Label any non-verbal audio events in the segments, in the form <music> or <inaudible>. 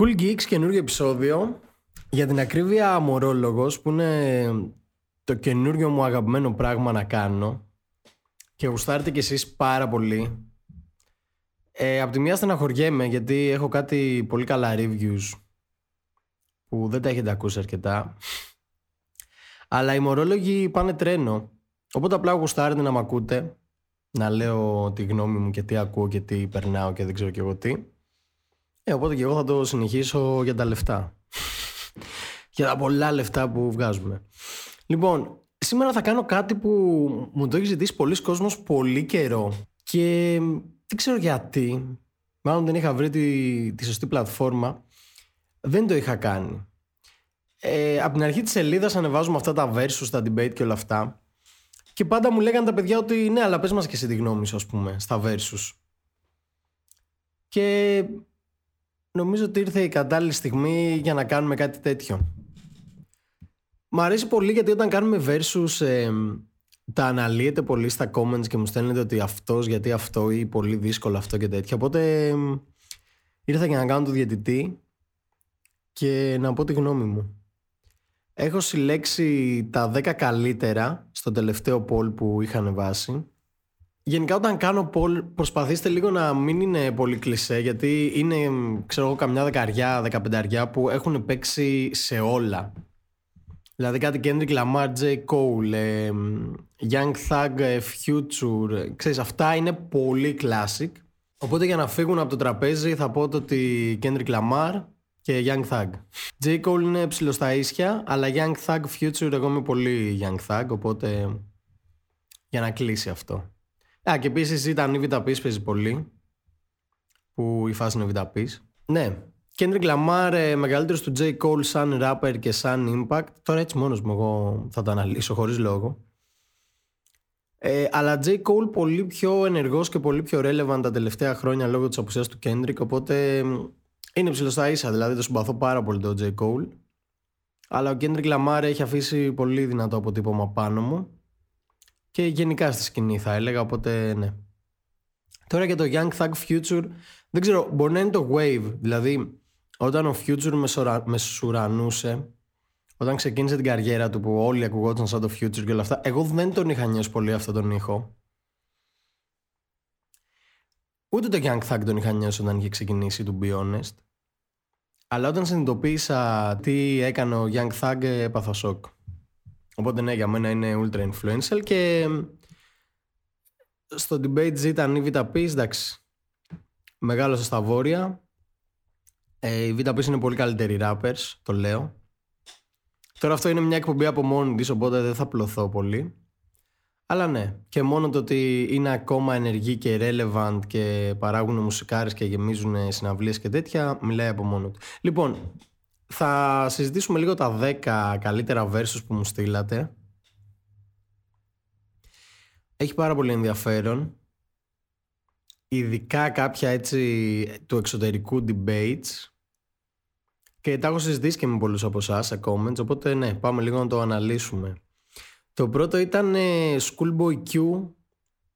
Cool Geeks, καινούργιο επεισόδιο. Για την ακρίβεια μορόλογος που είναι το καινούργιο μου αγαπημένο πράγμα να κάνω και γουστάρετε κι εσείς πάρα πολύ. Ε, απ' τη μία στεναχωριέμαι γιατί έχω κάτι πολύ καλά reviews που δεν τα έχετε ακούσει αρκετά. Αλλά οι μορόλογοι πάνε τρένο. Οπότε απλά γουστάρετε να μ' ακούτε, να λέω τη γνώμη μου και τι ακούω και τι περνάω και δεν ξέρω και εγώ τι. Ε, οπότε και εγώ θα το συνεχίσω για τα λεφτά. για τα πολλά λεφτά που βγάζουμε. Λοιπόν, σήμερα θα κάνω κάτι που μου το έχει ζητήσει πολλοί κόσμος πολύ καιρό και δεν ξέρω γιατί. Μάλλον δεν είχα βρει τη, τη σωστή πλατφόρμα. Δεν το είχα κάνει. Ε, από την αρχή της σελίδας ανεβάζουμε αυτά τα versus, τα debate και όλα αυτά. Και πάντα μου λέγανε τα παιδιά ότι ναι, αλλά πες μας και εσύ τη γνώμη σου, ας πούμε, στα versus. Και νομίζω ότι ήρθε η κατάλληλη στιγμή για να κάνουμε κάτι τέτοιο. Μ' αρέσει πολύ γιατί όταν κάνουμε versus ε, τα αναλύετε πολύ στα comments και μου στέλνετε ότι αυτός γιατί αυτό ή πολύ δύσκολο αυτό και τέτοια. Οπότε ήρθα για να κάνω το διαιτητή και να πω τη γνώμη μου. Έχω συλλέξει τα 10 καλύτερα στο τελευταίο poll που είχαν βάσει. Γενικά όταν κάνω poll προσπαθήστε λίγο να μην είναι πολύ κλισέ γιατί είναι ξέρω εγώ καμιά δεκαριά, δεκαπενταριά που έχουν παίξει σε όλα. Δηλαδή κάτι Kendrick Lamar, J. Cole, ε, Young Thug, ε, Future, ξέρεις αυτά είναι πολύ classic. Οπότε για να φύγουν από το τραπέζι θα πω ότι Kendrick Lamar και Young Thug. J. Cole είναι ψηλό στα ίσια, αλλά Young Thug Future εγώ είμαι πολύ Young Thug, οπότε για να κλείσει αυτό. Α, και επίσης ήταν η Vita παίζει πολύ, που η φάση είναι Vita Ναι, Kendrick Lamar, ε, μεγαλύτερος του J. Cole σαν rapper και σαν impact. Τώρα έτσι μόνος μου εγώ θα το αναλύσω χωρίς λόγο. Ε, αλλά J. Cole πολύ πιο ενεργός και πολύ πιο relevant τα τελευταία χρόνια λόγω της απουσίας του Kendrick, οπότε είναι ψηλός στα ίσα, δηλαδή το συμπαθώ πάρα πολύ το J. Cole. Αλλά ο Kendrick Lamar έχει αφήσει πολύ δυνατό αποτύπωμα πάνω μου και γενικά στη σκηνή θα έλεγα, οπότε ναι. Τώρα για το Young Thug Future, δεν ξέρω, μπορεί να είναι το wave, δηλαδή όταν ο Future μεσουρανούσε, όταν ξεκίνησε την καριέρα του που όλοι ακουγόταν σαν το Future και όλα αυτά, εγώ δεν τον είχα νιώσει πολύ αυτόν τον ήχο. Ούτε το Young Thug τον είχα νιώσει όταν είχε ξεκινήσει, to be honest. Αλλά όταν συνειδητοποίησα τι έκανε ο Young Thug, έπαθα σοκ. Οπότε ναι, για μένα είναι ultra influential και στο debate Z ήταν η Vita Peace, εντάξει. Μεγάλωσα στα βόρεια, ε, η Vita είναι πολύ καλύτερη rappers, το λέω. Τώρα αυτό είναι μια εκπομπή από μόνη της, οπότε δεν θα πλωθώ πολύ. Αλλά ναι, και μόνο το ότι είναι ακόμα ενεργοί και relevant και παράγουν μουσικάρες και γεμίζουν συναυλίες και τέτοια, μιλάει από μόνο του. Λοιπόν, θα συζητήσουμε λίγο τα 10 καλύτερα versus που μου στείλατε. Έχει πάρα πολύ ενδιαφέρον. Ειδικά κάποια έτσι του εξωτερικού debates και τα έχω συζητήσει και με πολλούς από εσάς σε comments, οπότε ναι, πάμε λίγο να το αναλύσουμε. Το πρώτο ήταν ε, Schoolboy Q,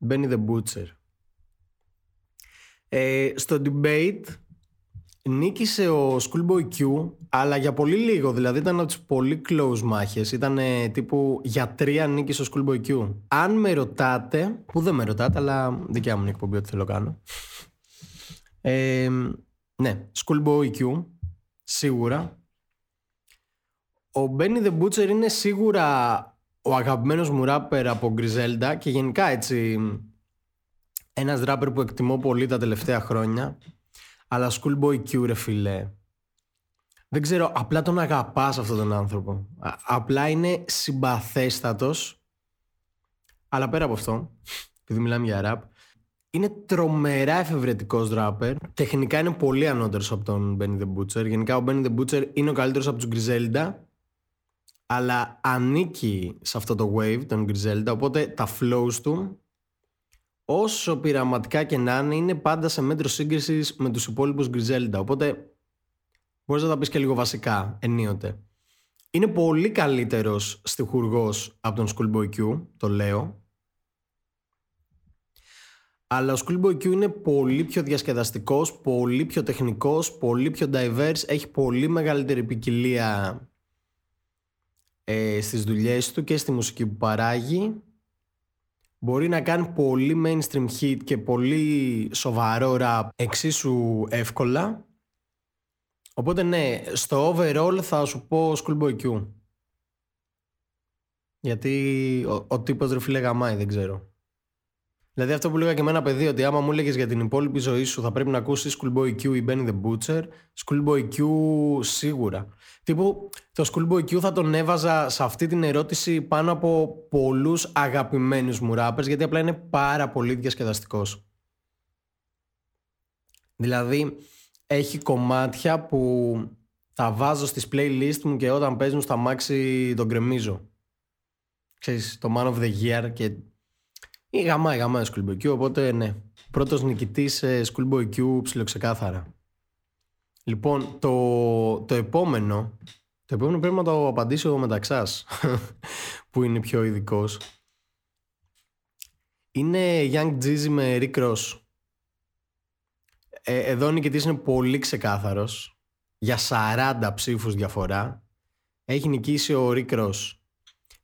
Benny the Butcher. Ε, στο debate νίκησε ο Schoolboy Q, αλλά για πολύ λίγο, δηλαδή ήταν από τις πολύ close μάχες. Ήταν τύπου για τρία νίκησε ο Schoolboy Q. Αν με ρωτάτε, που δεν με ρωτάτε, αλλά δικιά μου είναι εκπομπή ό,τι θέλω κάνω. Ε, ναι, Schoolboy Q, σίγουρα. Ο Benny the Butcher είναι σίγουρα ο αγαπημένος μου ράπερ από Griselda και γενικά έτσι ένας ράπερ που εκτιμώ πολύ τα τελευταία χρόνια. Αλλά Schoolboy Q ρε φίλε. Δεν ξέρω, απλά τον αγαπάς αυτόν τον άνθρωπο. απλά είναι συμπαθέστατος. Αλλά πέρα από αυτό, επειδή μιλάμε για ραπ, είναι τρομερά εφευρετικός ράπερ. Τεχνικά είναι πολύ ανώτερος από τον Benny the Butcher. Γενικά ο Benny the Butcher είναι ο καλύτερος από τους Griselda. Αλλά ανήκει σε αυτό το wave, τον Griselda. Οπότε τα flows του, όσο πειραματικά και να είναι, είναι πάντα σε μέτρο σύγκρισης με τους υπόλοιπους Griselda. Οπότε μπορείς να τα πεις και λίγο βασικά, ενίοτε. Είναι πολύ καλύτερος στιχουργός από τον Schoolboy Q, το λέω. Αλλά ο Schoolboy Q είναι πολύ πιο διασκεδαστικός, πολύ πιο τεχνικός, πολύ πιο diverse, έχει πολύ μεγαλύτερη ποικιλία ε, στις δουλειές του και στη μουσική που παράγει. Μπορεί να κάνει πολύ mainstream hit και πολύ σοβαρό rap εξίσου εύκολα. Οπότε ναι, στο overall θα σου πω Schoolboy Q. Γιατί ο, ο τύπος ρε φίλε γαμάει, δεν ξέρω. Δηλαδή αυτό που λέγα και με ένα παιδί, ότι άμα μου έλεγες για την υπόλοιπη ζωή σου θα πρέπει να ακούσεις Schoolboy Q ή Benny the Butcher, Schoolboy Q σίγουρα. Τύπου το Schoolboy Q θα τον έβαζα σε αυτή την ερώτηση πάνω από πολλούς αγαπημένους μου rappers, γιατί απλά είναι πάρα πολύ διασκεδαστικός. Δηλαδή έχει κομμάτια που τα βάζω στις playlist μου και όταν παίζουν στα μάξι τον κρεμίζω. Ξέρεις, το Man of the Year και ή γαμάει, γαμάει Schoolboy Q, οπότε ναι. Πρώτος νικητής ε, Schoolboy Q ψιλοξεκάθαρα. Λοιπόν, το, το επόμενο, το επόμενο πρέπει να το απαντήσει ο Μεταξάς, <laughs> που είναι πιο ειδικός. Είναι Young Jeezy με Rick Ross. Ε, εδώ ο νικητής είναι πολύ ξεκάθαρος. Για 40 ψήφους διαφορά. Έχει νικήσει ο Rick Ross.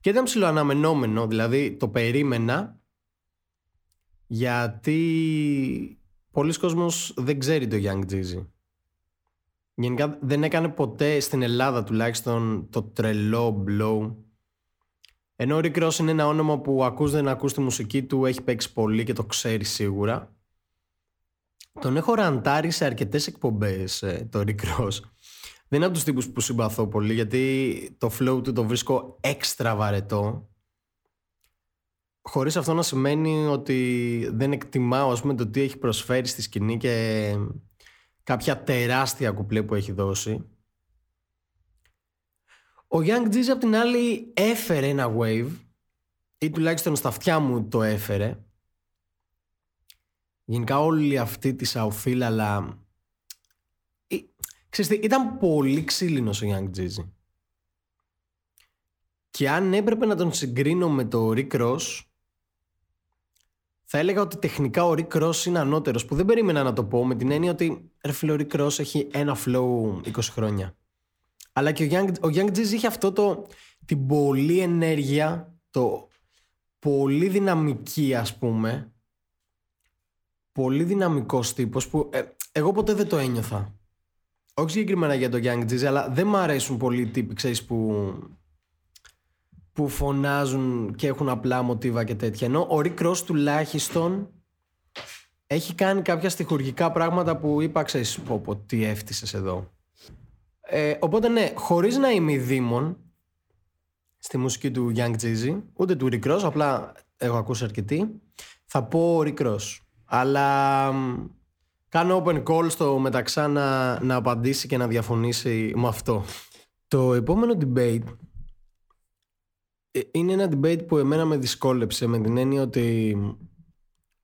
Και ήταν ψηλοαναμενόμενο, δηλαδή το περίμενα γιατί πολλοί κόσμος δεν ξέρει το Young Jeezy. Γενικά δεν έκανε ποτέ στην Ελλάδα τουλάχιστον το τρελό blow. Ενώ ο Rick Ross είναι ένα όνομα που ακούς δεν ακούς τη μουσική του, έχει παίξει πολύ και το ξέρει σίγουρα. Τον έχω ραντάρει σε αρκετές εκπομπές ε, το Rick Ross. Δεν είναι από τους τύπους που συμπαθώ πολύ γιατί το flow του το βρίσκω έξτρα βαρετό χωρίς αυτό να σημαίνει ότι δεν εκτιμάω ας πούμε, το τι έχει προσφέρει στη σκηνή και κάποια τεράστια κουπλέ που έχει δώσει. Ο Young Jeezy απ' την άλλη έφερε ένα wave ή τουλάχιστον στα αυτιά μου το έφερε. Γενικά όλη αυτή τη σαουθήλα αλλά... Ξέρετε, ήταν πολύ ξύλινος ο Young Jeezy. Και αν έπρεπε να τον συγκρίνω με το Rick Ross θα έλεγα ότι τεχνικά ο Rick Ross είναι ανώτερος που δεν περίμενα να το πω με την έννοια ότι ρε φίλε, ο Rick Ross έχει ένα flow 20 χρόνια. Αλλά και ο Young, ο Young Jeezy είχε αυτό το, την πολλή ενέργεια, το πολύ δυναμική ας πούμε, πολύ δυναμικός τύπος που ε, εγώ ποτέ δεν το ένιωθα. Όχι συγκεκριμένα για το Young Jeezy, αλλά δεν μου αρέσουν πολύ οι τύποι, ξέρεις, που που φωνάζουν και έχουν απλά μοτίβα και τέτοια. Ενώ ο Rick Ross τουλάχιστον έχει κάνει κάποια στοιχουργικά πράγματα που είπα, ξέρεις, πω, πω τι έφτισες εδώ. Ε, οπότε ναι, χωρίς να είμαι δήμον στη μουσική του Young Jeezy, ούτε του Rick Ross, απλά έχω ακούσει αρκετή, θα πω Rick Ross. Αλλά κάνω open call στο μεταξά να, να απαντήσει και να διαφωνήσει με αυτό. Το επόμενο debate ε, είναι ένα debate που εμένα με δυσκόλεψε με την έννοια ότι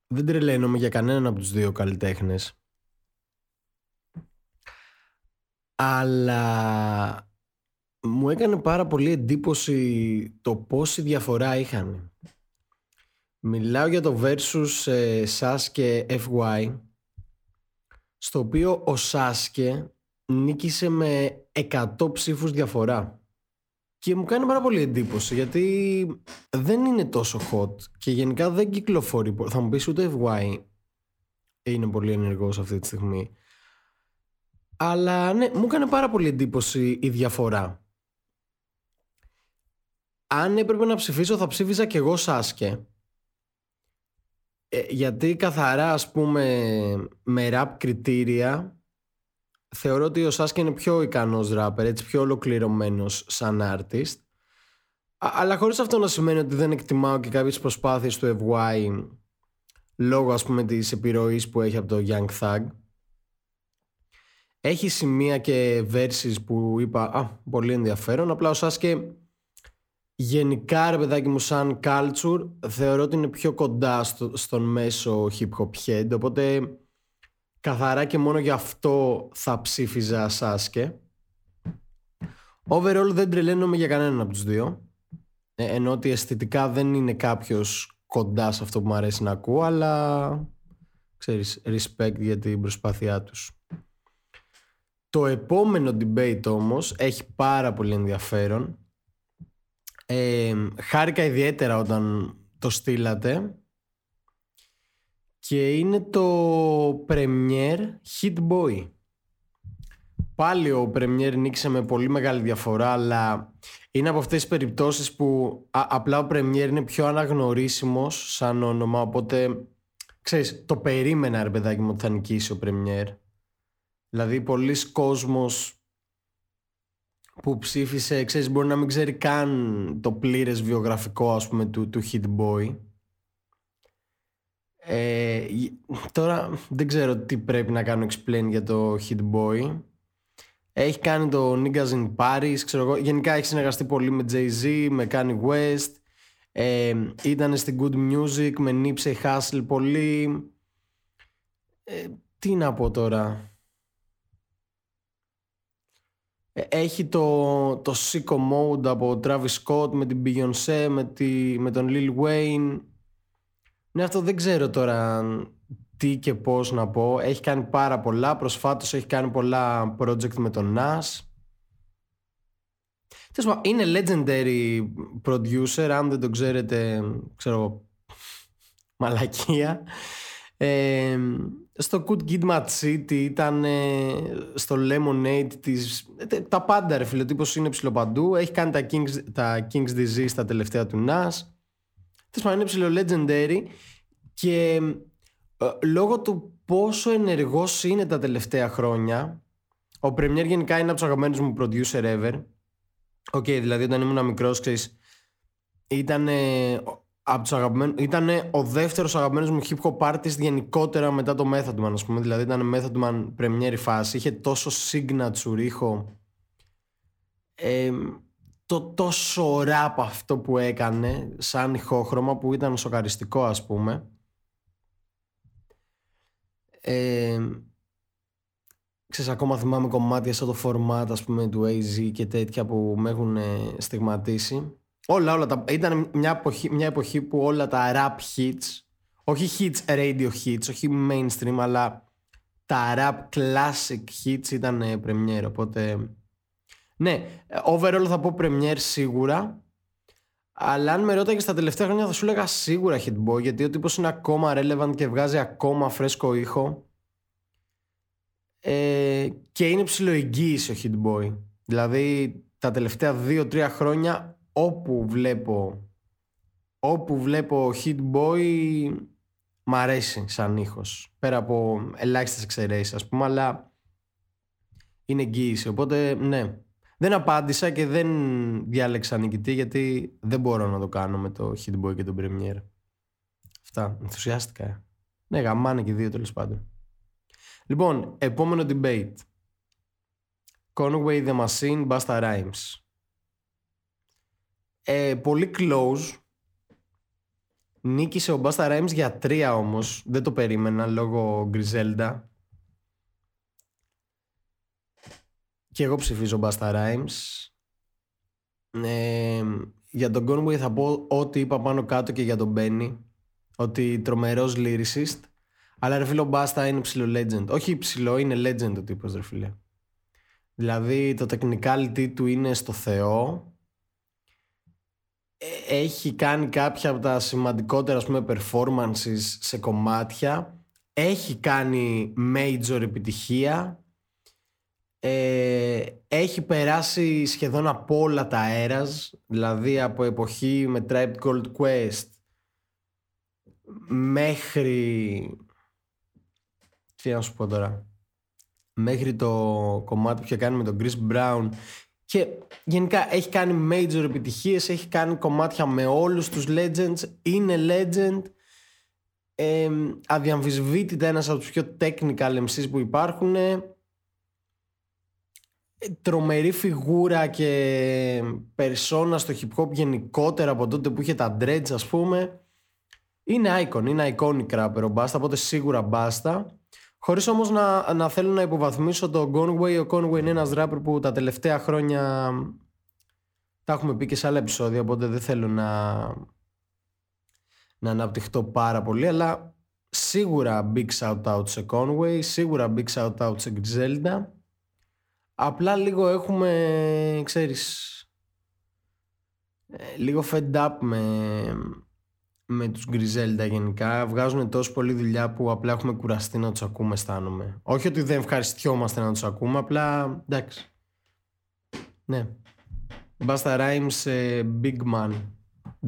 δεν τρελαίνομαι για κανέναν από τους δύο καλλιτέχνες. Αλλά μου έκανε πάρα πολύ εντύπωση το πόση διαφορά είχαν. Μιλάω για το versus ε, και FY στο οποίο ο Σάσκε νίκησε με 100 ψήφους διαφορά. Και μου κάνει πάρα πολύ εντύπωση γιατί δεν είναι τόσο hot και γενικά δεν κυκλοφορεί. Θα μου πεις ούτε FY είναι πολύ ενεργός αυτή τη στιγμή. Αλλά ναι, μου έκανε πάρα πολύ εντύπωση η διαφορά. Αν έπρεπε να ψηφίσω θα ψήφιζα και εγώ Σάσκε. Ε, γιατί καθαρά ας πούμε με rap κριτήρια θεωρώ ότι ο Σάσκε είναι πιο ικανός rapper, έτσι πιο ολοκληρωμένος σαν artist. Αλλά χωρίς αυτό να σημαίνει ότι δεν εκτιμάω και κάποιες προσπάθειες του FY λόγω ας πούμε της επιρροής που έχει από το Young Thug. Έχει σημεία και verses που είπα «Α, πολύ ενδιαφέρον». Απλά ο Σάσκε γενικά ρε παιδάκι μου σαν culture θεωρώ ότι είναι πιο κοντά στο, στον μέσο hip hop head. Οπότε Καθαρά και μόνο γι' αυτό θα ψήφιζα Σάσκε. Overall δεν τρελαίνομαι για κανέναν από τους δύο. Ε, ενώ ότι αισθητικά δεν είναι κάποιος κοντά σε αυτό που μου αρέσει να ακούω, αλλά ξέρεις, respect για την προσπάθειά τους. Το επόμενο debate όμως έχει πάρα πολύ ενδιαφέρον. Ε, χάρηκα ιδιαίτερα όταν το στείλατε και είναι το Premier Hit Boy. Πάλι ο Premier νίκησε με πολύ μεγάλη διαφορά αλλά είναι από αυτές τις περιπτώσεις που απλά ο Premier είναι πιο αναγνωρίσιμος σαν όνομα οπότε ξέρεις το περίμενα ρε παιδάκι μου ότι θα νικήσει ο Premier Δηλαδή πολλοί κόσμος που ψήφισε, ξέρεις, μπορεί να μην ξέρει καν το πλήρες βιογραφικό ας πούμε του, του Hit Boy. Ε, τώρα δεν ξέρω τι πρέπει να κάνω explain για το Hit Boy. Έχει κάνει το Niggas in Paris, ξέρω εγώ. Γενικά έχει συνεργαστεί πολύ με Jay-Z, με Kanye West. Ε, ήταν στην Good Music με Nipsey Hussle πολύ. Ε, τι να πω τώρα. Ε, έχει το, το Sicko Mode από Travis Scott με την Beyoncé, με, τη, με τον Lil Wayne. Ναι, αυτό δεν ξέρω τώρα τι και πώς να πω. Έχει κάνει πάρα πολλά. Προσφάτως έχει κάνει πολλά project με τον Nas. Είναι legendary producer, αν δεν το ξέρετε, ξέρω, μαλακία. Ε, στο Good Kid Mad City ήταν ε, στο Lemonade της, ε, τα πάντα ρε φίλε, τύπος είναι ψηλοπαντού έχει κάνει τα King's, τα King's Disease τα τελευταία του Nas Τέλος είναι ψιλο legendary και ε, λόγω του πόσο ενεργός είναι τα τελευταία χρόνια ο Premier γενικά είναι από τους αγαπημένους μου producer ever OK, okay, δηλαδή όταν ήμουν μικρός ξέρεις ήταν από τους αγαπημένους, ήταν ο δεύτερος αγαπημένος μου hip hop artist γενικότερα μετά το Method Man, ας πούμε. Δηλαδή ήταν Method Man, Premier η φάση. Είχε τόσο signature ήχο. Ε, το τόσο rap αυτό που έκανε σαν ηχόχρωμα που ήταν σοκαριστικό ας πούμε. Ε, ξέρεις, ακόμα θυμάμαι κομμάτια σαν το format ας πούμε του AZ και τέτοια που με έχουν στιγματίσει. Όλα, όλα τα. Ήταν μια εποχή, μια εποχή που όλα τα rap hits, όχι hits, radio hits, όχι mainstream, αλλά τα rap classic hits ήταν ε, premiere. Οπότε. Ναι, overall θα πω premiere σίγουρα. Αλλά αν με ρώταγες στα τελευταία χρόνια θα σου έλεγα σίγουρα Hitboy γιατί ο τύπος είναι ακόμα relevant και βγάζει ακόμα φρέσκο ήχο ε, και είναι ψηλοεγγύηση ο Hitboy. Δηλαδή τα τελευταία 2-3 χρόνια όπου βλέπω όπου βλέπω Hit Boy μ' αρέσει σαν ήχος πέρα από ελάχιστες εξαιρέσεις ας πούμε αλλά είναι εγγύηση οπότε ναι δεν απάντησα και δεν διάλεξα νικητή γιατί δεν μπορώ να το κάνω με το Hit Boy και τον Premiere αυτά ενθουσιάστηκα ναι γαμάνε και δύο τέλος πάντων λοιπόν επόμενο debate Conway the Machine Basta Rhymes ε, πολύ close. Νίκησε ο Μπάστα Rhymes για τρία όμως. Δεν το περίμενα λόγω Γκριζέλντα. Και εγώ ψηφίζω Μπάστα Rhymes. Ε, για τον Conway θα πω ό,τι είπα πάνω κάτω και για τον Benny. Ότι τρομερός lyricist. Αλλά ρε φίλο Μπάστα είναι ψηλό legend. Όχι ψηλό, είναι legend ο τύπος ρε φίλε. Δηλαδή το technicality του είναι στο Θεό έχει κάνει κάποια από τα σημαντικότερα ας πούμε performances σε κομμάτια έχει κάνει major επιτυχία ε, έχει περάσει σχεδόν από όλα τα αέρας δηλαδή από εποχή με Tribe Gold Quest μέχρι τι να σου πω τώρα μέχρι το κομμάτι που είχε κάνει με τον Chris Brown και γενικά έχει κάνει major επιτυχίες, έχει κάνει κομμάτια με όλους τους legends, είναι legend. Ε, αδιαμφισβήτητα ένας από τους πιο technical MCs που υπάρχουν. Ε, τρομερή φιγούρα και περσόνα στο hip hop γενικότερα από τότε που είχε τα dreads ας πούμε. Είναι icon, είναι iconic rapper ο Basta, οπότε σίγουρα Basta. Χωρίς όμως να, να θέλω να υποβαθμίσω το Conway. Ο Conway είναι ένας ράπερ που τα τελευταία χρόνια τα έχουμε πει και σε άλλα επεισόδια, οπότε δεν θέλω να, να αναπτυχτώ πάρα πολύ, αλλά Σίγουρα big shout out σε Conway, σίγουρα big shout out σε Griselda. Απλά λίγο έχουμε, ξέρεις, ε, λίγο fed up με, με τους Griselda γενικά. Βγάζουν τόσο πολλή δουλειά που απλά έχουμε κουραστεί να τους ακούμε αισθάνομαι. Όχι ότι δεν ευχαριστιόμαστε να τους ακούμε, απλά εντάξει. Ναι. Basta Rhymes Big Man.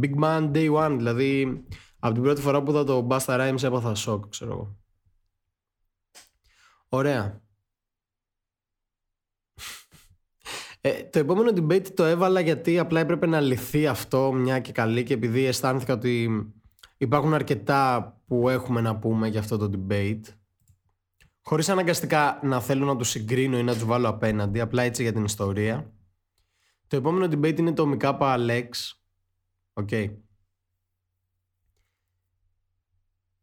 Big Man Day One, δηλαδή από την πρώτη φορά που είδα το Basta Rhymes έπαθα σοκ, ξέρω εγώ. Ωραία. Ε, το επόμενο debate το έβαλα γιατί απλά έπρεπε να λυθεί αυτό μια και καλή και επειδή αισθάνθηκα ότι υπάρχουν αρκετά που έχουμε να πούμε για αυτό το debate. Χωρίς αναγκαστικά να θέλω να τους συγκρίνω ή να τους βάλω απέναντι, απλά έτσι για την ιστορία. Το επόμενο debate είναι το Μικάπα Lex. OK. Okay.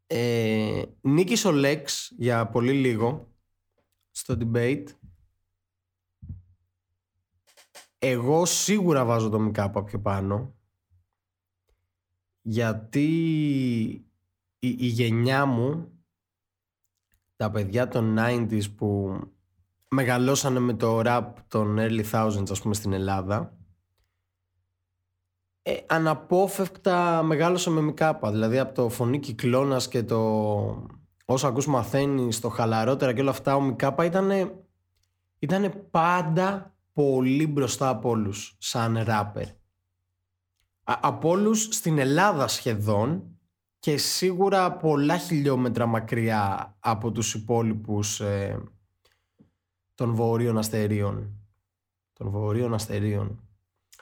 Ε, νίκησε ο Lex για πολύ λίγο στο debate. Εγώ σίγουρα βάζω το Μικάπα πιο πάνω. Γιατί η, η γενιά μου, τα παιδιά των 90s που μεγαλώσανε με το rap των early thousands ας πούμε στην Ελλάδα ε, αναπόφευκτα μεγάλωσα με Μικάπα δηλαδή από το φωνή κυκλώνας και το όσο ακούς μαθαίνεις το χαλαρότερα και όλα αυτά ο Μικάπα ήταν ήτανε πάντα πολύ μπροστά από όλους σαν ράπερ από όλους στην Ελλάδα σχεδόν και σίγουρα πολλά χιλιόμετρα μακριά από τους υπόλοιπους ε, των βορείων αστερίων. Των βορείων αστερίων.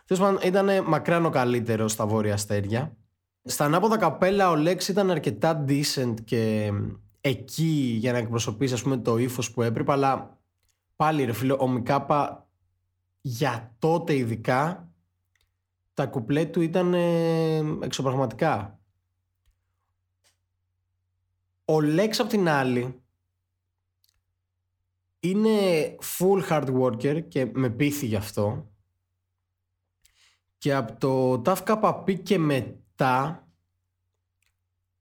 Τέλος πάντων, ήταν μακράν ο καλύτερος στα βόρεια αστέρια. Στα ανάποδα καπέλα ο Λέξ ήταν αρκετά decent και εκεί για να εκπροσωπήσει ας πούμε το ύφος που έπρεπε, αλλά πάλι ρε φίλο, ο Μικάπα για τότε ειδικά τα κουπλέ του ήταν εξωπραγματικά. Ο Λέξ απ' την άλλη είναι full hard worker και με πείθει γι' αυτό. Και από το TAFKP και μετά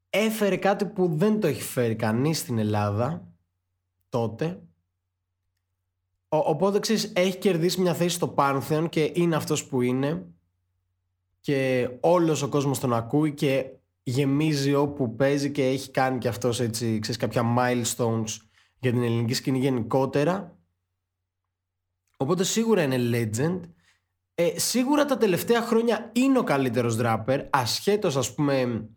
έφερε κάτι που δεν το έχει φέρει κανείς στην Ελλάδα τότε. Ο, οπότε ξέρεις, έχει κερδίσει μια θέση στο Pantheon και είναι αυτός που είναι και όλος ο κόσμος τον ακούει και γεμίζει όπου παίζει και έχει κάνει και αυτός έτσι, ξέρεις, κάποια milestones για την ελληνική σκηνή γενικότερα. Οπότε σίγουρα είναι legend. Ε, σίγουρα τα τελευταία χρόνια είναι ο καλύτερος rapper, ασχέτως ας πούμε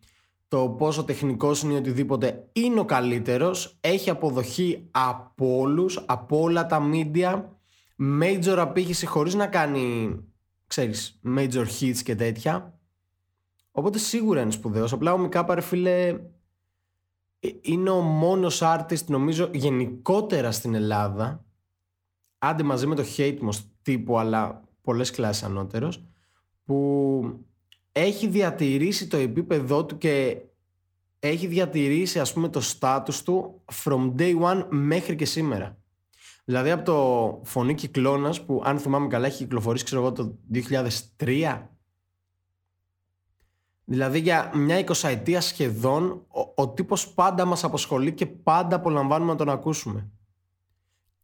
το πόσο τεχνικός είναι ή οτιδήποτε, είναι ο καλύτερος, έχει αποδοχή από όλους, από όλα τα media, major απήχηση χωρίς να κάνει, ξέρεις, major hits και τέτοια. Οπότε σίγουρα είναι σπουδαίος. Απλά ο Μικάπαρ φίλε ε, είναι ο μόνος artist νομίζω γενικότερα στην Ελλάδα άντε μαζί με το Hate τύπου αλλά πολλές κλάσεις ανώτερος που έχει διατηρήσει το επίπεδό του και έχει διατηρήσει ας πούμε το status του from day one μέχρι και σήμερα. Δηλαδή από το φωνή κυκλώνας που αν θυμάμαι καλά έχει κυκλοφορήσει ξέρω εγώ το 2003 Δηλαδή για μια εικοσαετία σχεδόν ο, ο τύπος πάντα μας απασχολεί και πάντα απολαμβάνουμε να τον ακούσουμε.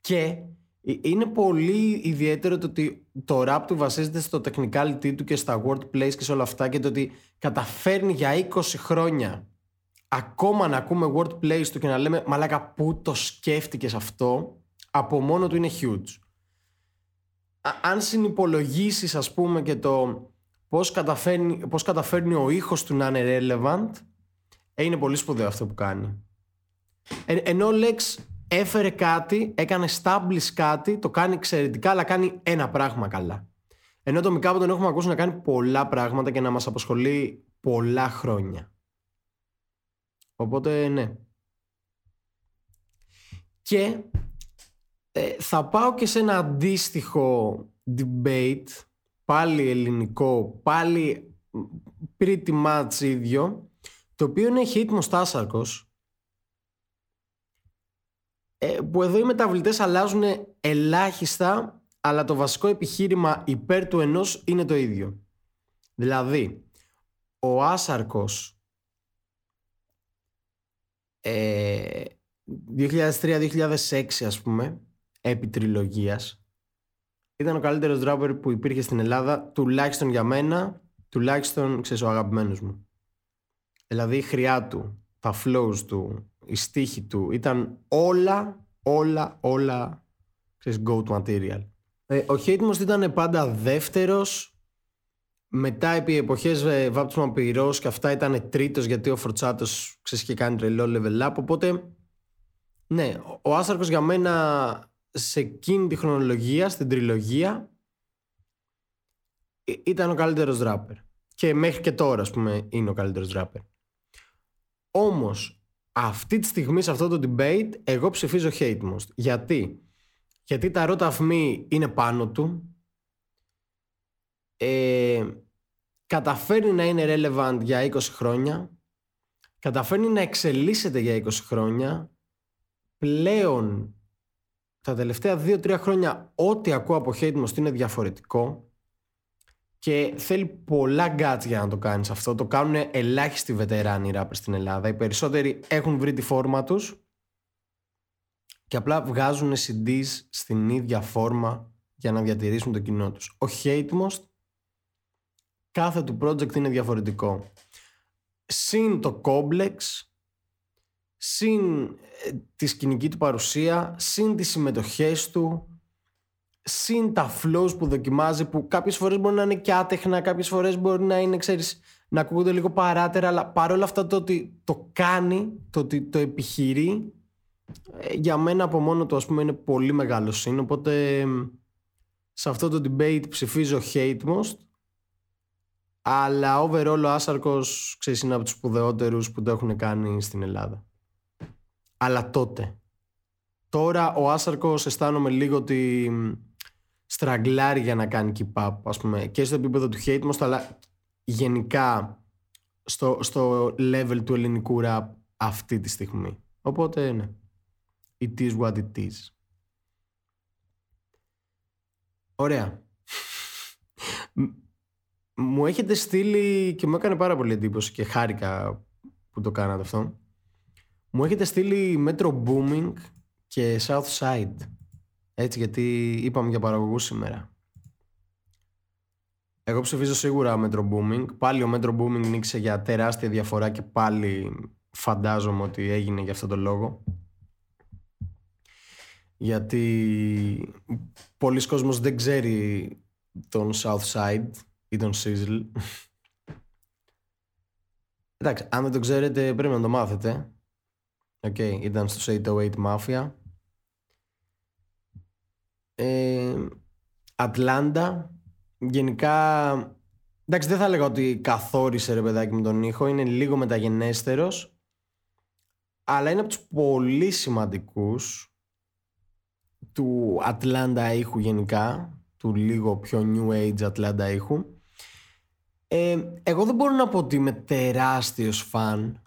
Και είναι πολύ ιδιαίτερο το ότι το rap του βασίζεται στο technicality του και στα wordplays και σε όλα αυτά και το ότι καταφέρνει για 20 χρόνια ακόμα να ακούμε wordplays του και να λέμε μαλάκα πού το σκέφτηκες αυτό; Από μόνο του είναι huge. αν συνυπολογίσεις ας πούμε και το πώς καταφέρνει, πώς καταφέρνει ο ήχος του να είναι relevant ε, είναι πολύ σπουδαίο αυτό που κάνει. Ε, ενώ ο Lex έφερε κάτι, έκανε establish κάτι, το κάνει εξαιρετικά, αλλά κάνει ένα πράγμα καλά. Ενώ το Μικάπο τον έχουμε ακούσει να κάνει πολλά πράγματα και να μας απασχολεί πολλά χρόνια. Οπότε ναι. Και ε, θα πάω και σε ένα αντίστοιχο debate πάλι ελληνικό, πάλι pretty much ίδιο, το οποίο είναι hit Μοστάσαρκος, ε, που εδώ οι μεταβλητές αλλάζουν ελάχιστα, αλλά το βασικό επιχείρημα υπέρ του ενός είναι το ίδιο. Δηλαδή, ο Άσαρκος ε, 2003-2006 ας πούμε επί τριλογίας ήταν ο καλύτερος rapper που υπήρχε στην Ελλάδα τουλάχιστον για μένα τουλάχιστον ξέρεις ο αγαπημένος μου δηλαδή η χρειά του τα flows του η στίχη του ήταν όλα όλα όλα ξέρεις go to material. Ε, ο Hatemos ήταν πάντα δεύτερος. Μετά επί εποχές ε, βάπτισμα πυρός και αυτά ήταν τρίτος γιατί ο Φροτσάτος ξέρεις και κάνει τρελό level up. Οπότε ναι ο Άσαρκος για μένα σε εκείνη τη χρονολογία στην τριλογία ήταν ο καλύτερος ράπερ και μέχρι και τώρα ας πούμε είναι ο καλύτερος ράπερ όμως αυτή τη στιγμή σε αυτό το debate εγώ ψηφίζω hate most. Γιατί; Γιατί τα ρώτα αυμή είναι πάνω του. Ε, καταφέρνει να είναι relevant για 20 χρόνια, καταφέρνει να εξελίσσεται για 20 χρόνια, πλέον τα τελευταία 2-3 χρόνια ό,τι ακούω από Hate είναι διαφορετικό και θέλει πολλά guts για να το κάνεις αυτό. Το κάνουν ελάχιστοι βετεράνοι rappers στην Ελλάδα. Οι περισσότεροι έχουν βρει τη φόρμα τους και απλά βγάζουν CDs στην ίδια φόρμα για να διατηρήσουν το κοινό τους. Ο Hatemost κάθε του project είναι διαφορετικό. Συν το complex, συν ε, τη σκηνική του παρουσία, συν τις συμμετοχές του, συν τα flows που δοκιμάζει που κάποιες φορές μπορεί να είναι και άτεχνα, κάποιες φορές μπορεί να είναι, ξέρεις, να ακούγονται λίγο παράτερα, αλλά παρόλα αυτά το ότι το κάνει, το ότι το επιχειρεί, ε, για μένα από μόνο του ας πούμε είναι πολύ μεγάλο συν, οπότε σε αυτό το debate ψηφίζω hate most αλλά overall ο Άσαρκος ξέρεις είναι από τους σπουδαιότερους που το έχουν κάνει στην Ελλάδα. Αλλά τότε. Τώρα ο Άσαρκος αισθάνομαι λίγο ότι στραγκλάρει για να κάνει keep up ας πούμε και στο επίπεδο του hate most αλλά γενικά στο, στο level του ελληνικού rap αυτή τη στιγμή. Οπότε ναι. It is what it is. Ωραία μου έχετε στείλει και μου έκανε πάρα πολύ εντύπωση και χάρηκα που το κάνατε αυτό. Μου έχετε στείλει Metro Booming και Southside. Έτσι γιατί είπαμε για παραγωγούς σήμερα. Εγώ ψηφίζω σίγουρα Metro Booming. Πάλι ο Metro Booming νίξε για τεράστια διαφορά και πάλι φαντάζομαι ότι έγινε για αυτό το λόγο. Γιατί πολλοί κόσμος δεν ξέρει τον Southside ή τον Sizzle. Εντάξει, αν δεν το ξέρετε πρέπει να το μάθετε. OK, okay, ήταν στο 808 Mafia. Ε, Ατλάντα. Γενικά, εντάξει δεν θα έλεγα ότι καθόρισε ρε παιδάκι μου τον ήχο. Είναι λίγο μεταγενέστερος. Αλλά είναι από τους πολύ σημαντικούς του Ατλάντα ήχου γενικά. Του λίγο πιο New Age Ατλάντα ήχου. Ε, εγώ δεν μπορώ να πω ότι είμαι τεράστιος φαν.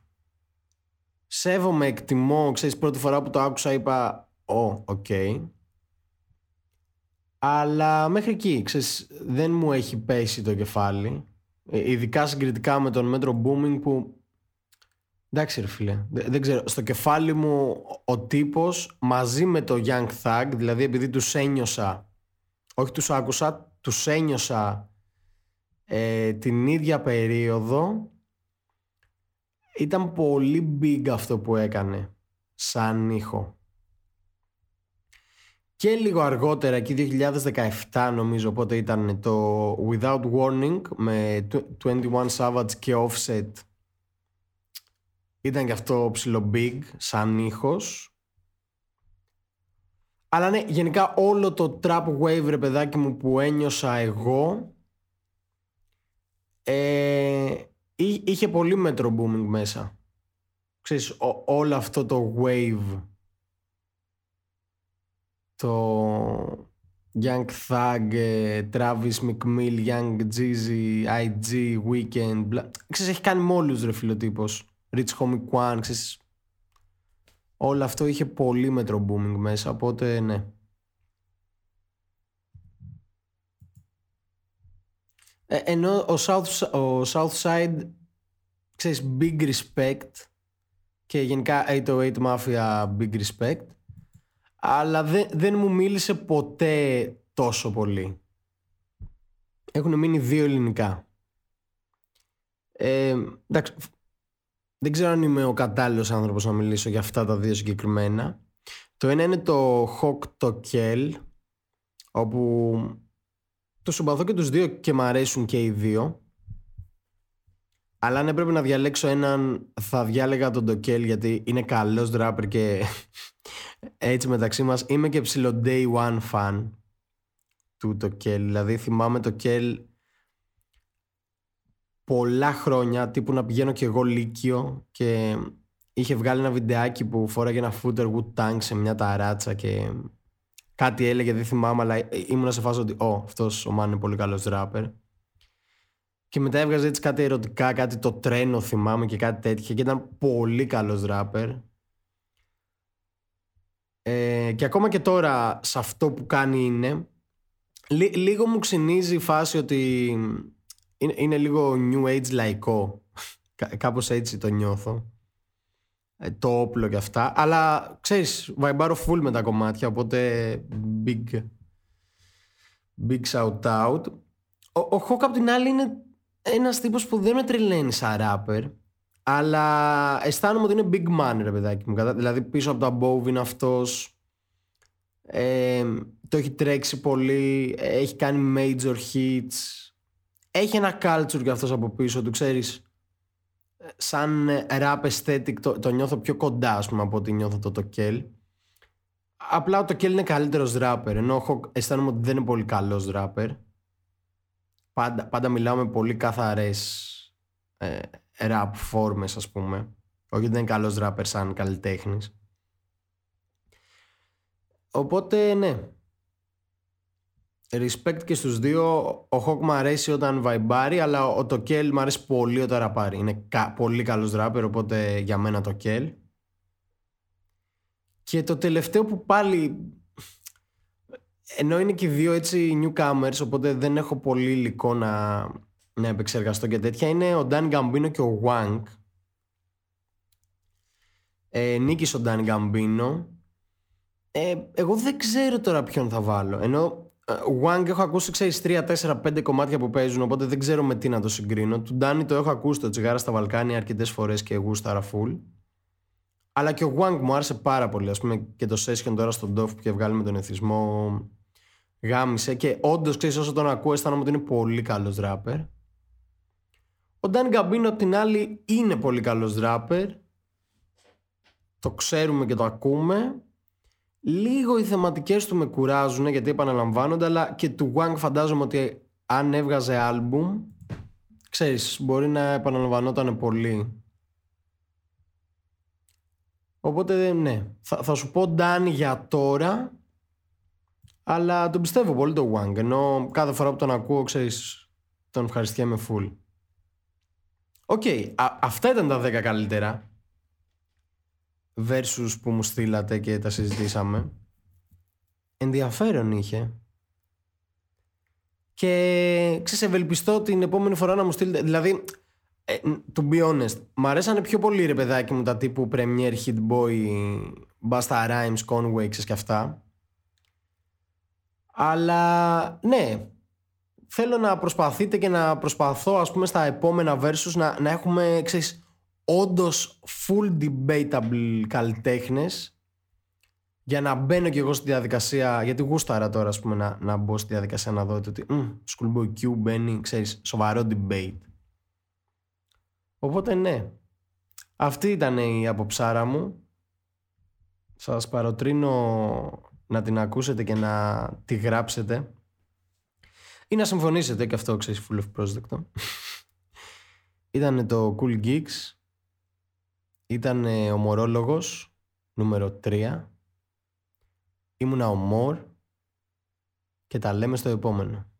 Σέβομαι, εκτιμώ, ξέρεις, πρώτη φορά που το άκουσα είπα «Ω, oh, OK». Αλλά μέχρι εκεί, ξέρεις, δεν μου έχει πέσει το κεφάλι. Ε, ειδικά συγκριτικά με τον Metro Boomin που... Εντάξει ρε φίλε, δεν, ξέρω. Στο κεφάλι μου ο τύπος μαζί με το Young Thug, δηλαδή επειδή τους ένιωσα, όχι τους άκουσα, τους ένιωσα ε, την ίδια περίοδο ήταν πολύ big αυτό που έκανε σαν ήχο. Και λίγο αργότερα, εκεί 2017 νομίζω, οπότε ήταν το Without Warning με 21 Savage και Offset. Ήταν και αυτό ψηλό big, σαν ήχος. Αλλά ναι, γενικά όλο το trap wave, ρε παιδάκι μου, που ένιωσα εγώ ε, είχε πολύ metro booming μέσα. Ξέρεις, όλο αυτό το wave το Young Thug, ε, Travis McMill, Young Jeezy, IG, Weekend bla... Ξέρεις, έχει κάνει με όλους ρε φιλοτύπος Rich Homie Quan, ξέρεις Όλο αυτό είχε πολύ metro booming μέσα, οπότε ναι Ε, ενώ ο, South, ο Southside ξέρεις big respect και γενικά 808 Mafia Big Respect αλλά δεν, δεν μου μίλησε ποτέ τόσο πολύ. Έχουν μείνει δύο ελληνικά. Ε, εντάξει, δεν ξέρω αν είμαι ο κατάλληλος άνθρωπος να μιλήσω για αυτά τα δύο συγκεκριμένα. Το ένα είναι το Hawk το Kell, όπου το συμπαθώ και τους δύο και μ' αρέσουν και οι δύο. Αλλά αν έπρεπε να διαλέξω έναν θα διάλεγα τον Τοκέλ γιατί είναι καλός δράπερ και έτσι μεταξύ μας είμαι και ψηλό day one fan του Τοκέλ. Δηλαδή θυμάμαι το Κέλ πολλά χρόνια τύπου να πηγαίνω και εγώ λύκειο και είχε βγάλει ένα βιντεάκι που φόραγε ένα footer wood tank σε μια ταράτσα και κάτι έλεγε δεν θυμάμαι αλλά ήμουν σε φάση ότι «Ω, αυτός ο Μάν είναι πολύ καλός ράπερ». Και μετά έβγαζε έτσι κάτι ερωτικά, κάτι το τρένο θυμάμαι και κάτι τέτοια και ήταν πολύ καλός ράπερ. Ε, και ακόμα και τώρα σε αυτό που κάνει είναι λίγο μου ξυνίζει η φάση ότι είναι, είναι λίγο new age λαϊκό. Κάπως έτσι το νιώθω. Ε, το όπλο και αυτά. Αλλά ξέρεις, βαϊμπάρω full με τα κομμάτια, οπότε big, big shout out. Ο, ο Hawk απ' την άλλη είναι ένας τύπος που δεν με τρελαίνει σαν rapper, αλλά αισθάνομαι ότι είναι big man ρε παιδάκι μου. Δηλαδή πίσω από το above είναι αυτός, ε, το έχει τρέξει πολύ, έχει κάνει major hits, έχει ένα culture για αυτός από πίσω του, ξέρεις, σαν rap aesthetic το, το νιώθω πιο κοντά ας πούμε από ότι νιώθω το Tokel. Απλά το Tokel είναι καλύτερος rapper, ενώ έχω, αισθάνομαι ότι δεν είναι πολύ καλός rapper. Πάντα, πάντα μιλάω με πολύ καθαρές ε, rap φόρμες ας πούμε. Όχι ότι δεν είναι καλός rapper σαν καλλιτέχνης. Οπότε ναι, Respect και στους δύο. Ο Hawk μου αρέσει όταν βαϊμπάρει, αλλά ο Τοκέλ μου αρέσει πολύ όταν ραπάρει. Είναι πολύ καλός ράπερ, οπότε για μένα το Κέλ. Και το τελευταίο που πάλι... Ενώ είναι και δύο έτσι newcomers, οπότε δεν έχω πολύ υλικό να, να επεξεργαστώ και τέτοια, είναι ο Dan Gambino και ο Wang. Ε, νίκησε ο Dan Gambino. Ε, εγώ δεν ξέρω τώρα ποιον θα βάλω. Ενώ Wang έχω ακούσει, ξέρεις, 3, 4, 5 κομμάτια που παίζουν, οπότε δεν ξέρω με τι να το συγκρίνω. Του Ντάνι το έχω ακούσει το τσιγάρα στα Βαλκάνια αρκετές φορές και γούσταρα full. Αλλά και ο Wang μου άρεσε πάρα πολύ. Α πούμε και το session τώρα στον Dove που είχε βγάλει με τον εθισμό γάμισε. Και όντως, ξέρεις, όσο τον ακούω, αισθάνομαι ότι είναι πολύ καλός ράπερ. Ο Ντάνι Γκαμπίνο, απ' την άλλη, είναι πολύ καλός ράπερ. Το ξέρουμε και το ακούμε. Λίγο οι θεματικές του με κουράζουν γιατί επαναλαμβάνονται αλλά και του Wang φαντάζομαι ότι αν έβγαζε άλμπουμ ξέρεις μπορεί να επαναλαμβανόταν πολύ Οπότε ναι, θα, θα σου πω Ντάνι για τώρα αλλά τον πιστεύω πολύ το Wang ενώ κάθε φορά που τον ακούω ξέρεις τον ευχαριστιέμαι full OK, okay, αυτά ήταν τα 10 καλύτερα. Versus που μου στείλατε και τα συζητήσαμε. Ενδιαφέρον είχε. Και ξέρεις ευελπιστώ την επόμενη φορά να μου στείλετε δηλαδή ε, to be honest μ' αρέσανε πιο πολύ ρε παιδάκι μου τα τύπου Premier Hit Boy Basta Rhymes, Conway και αυτά. Αλλά ναι θέλω να προσπαθείτε και να προσπαθώ ας πούμε στα επόμενα versus να, να έχουμε ξέρεις όντως full debatable καλλιτέχνες για να μπαίνω κι εγώ στη διαδικασία. Γιατί γούσταρα τώρα, ας πούμε, να, να μπω στη διαδικασία να δω ότι Schoolboy Q μπαίνει, ξέρεις, σοβαρό debate. Οπότε ναι. Αυτή ήταν η αποψάρα μου. Σας παροτρύνω να την ακούσετε και να τη γράψετε. Ή να συμφωνήσετε και αυτό, ξέρεις, full of πρόσδεκτο. Ήταν το Cool Geeks. Ήταν ομορόλογος νούμερο 3. Ήμουνα ο Μόρ και τα λέμε στο επόμενο.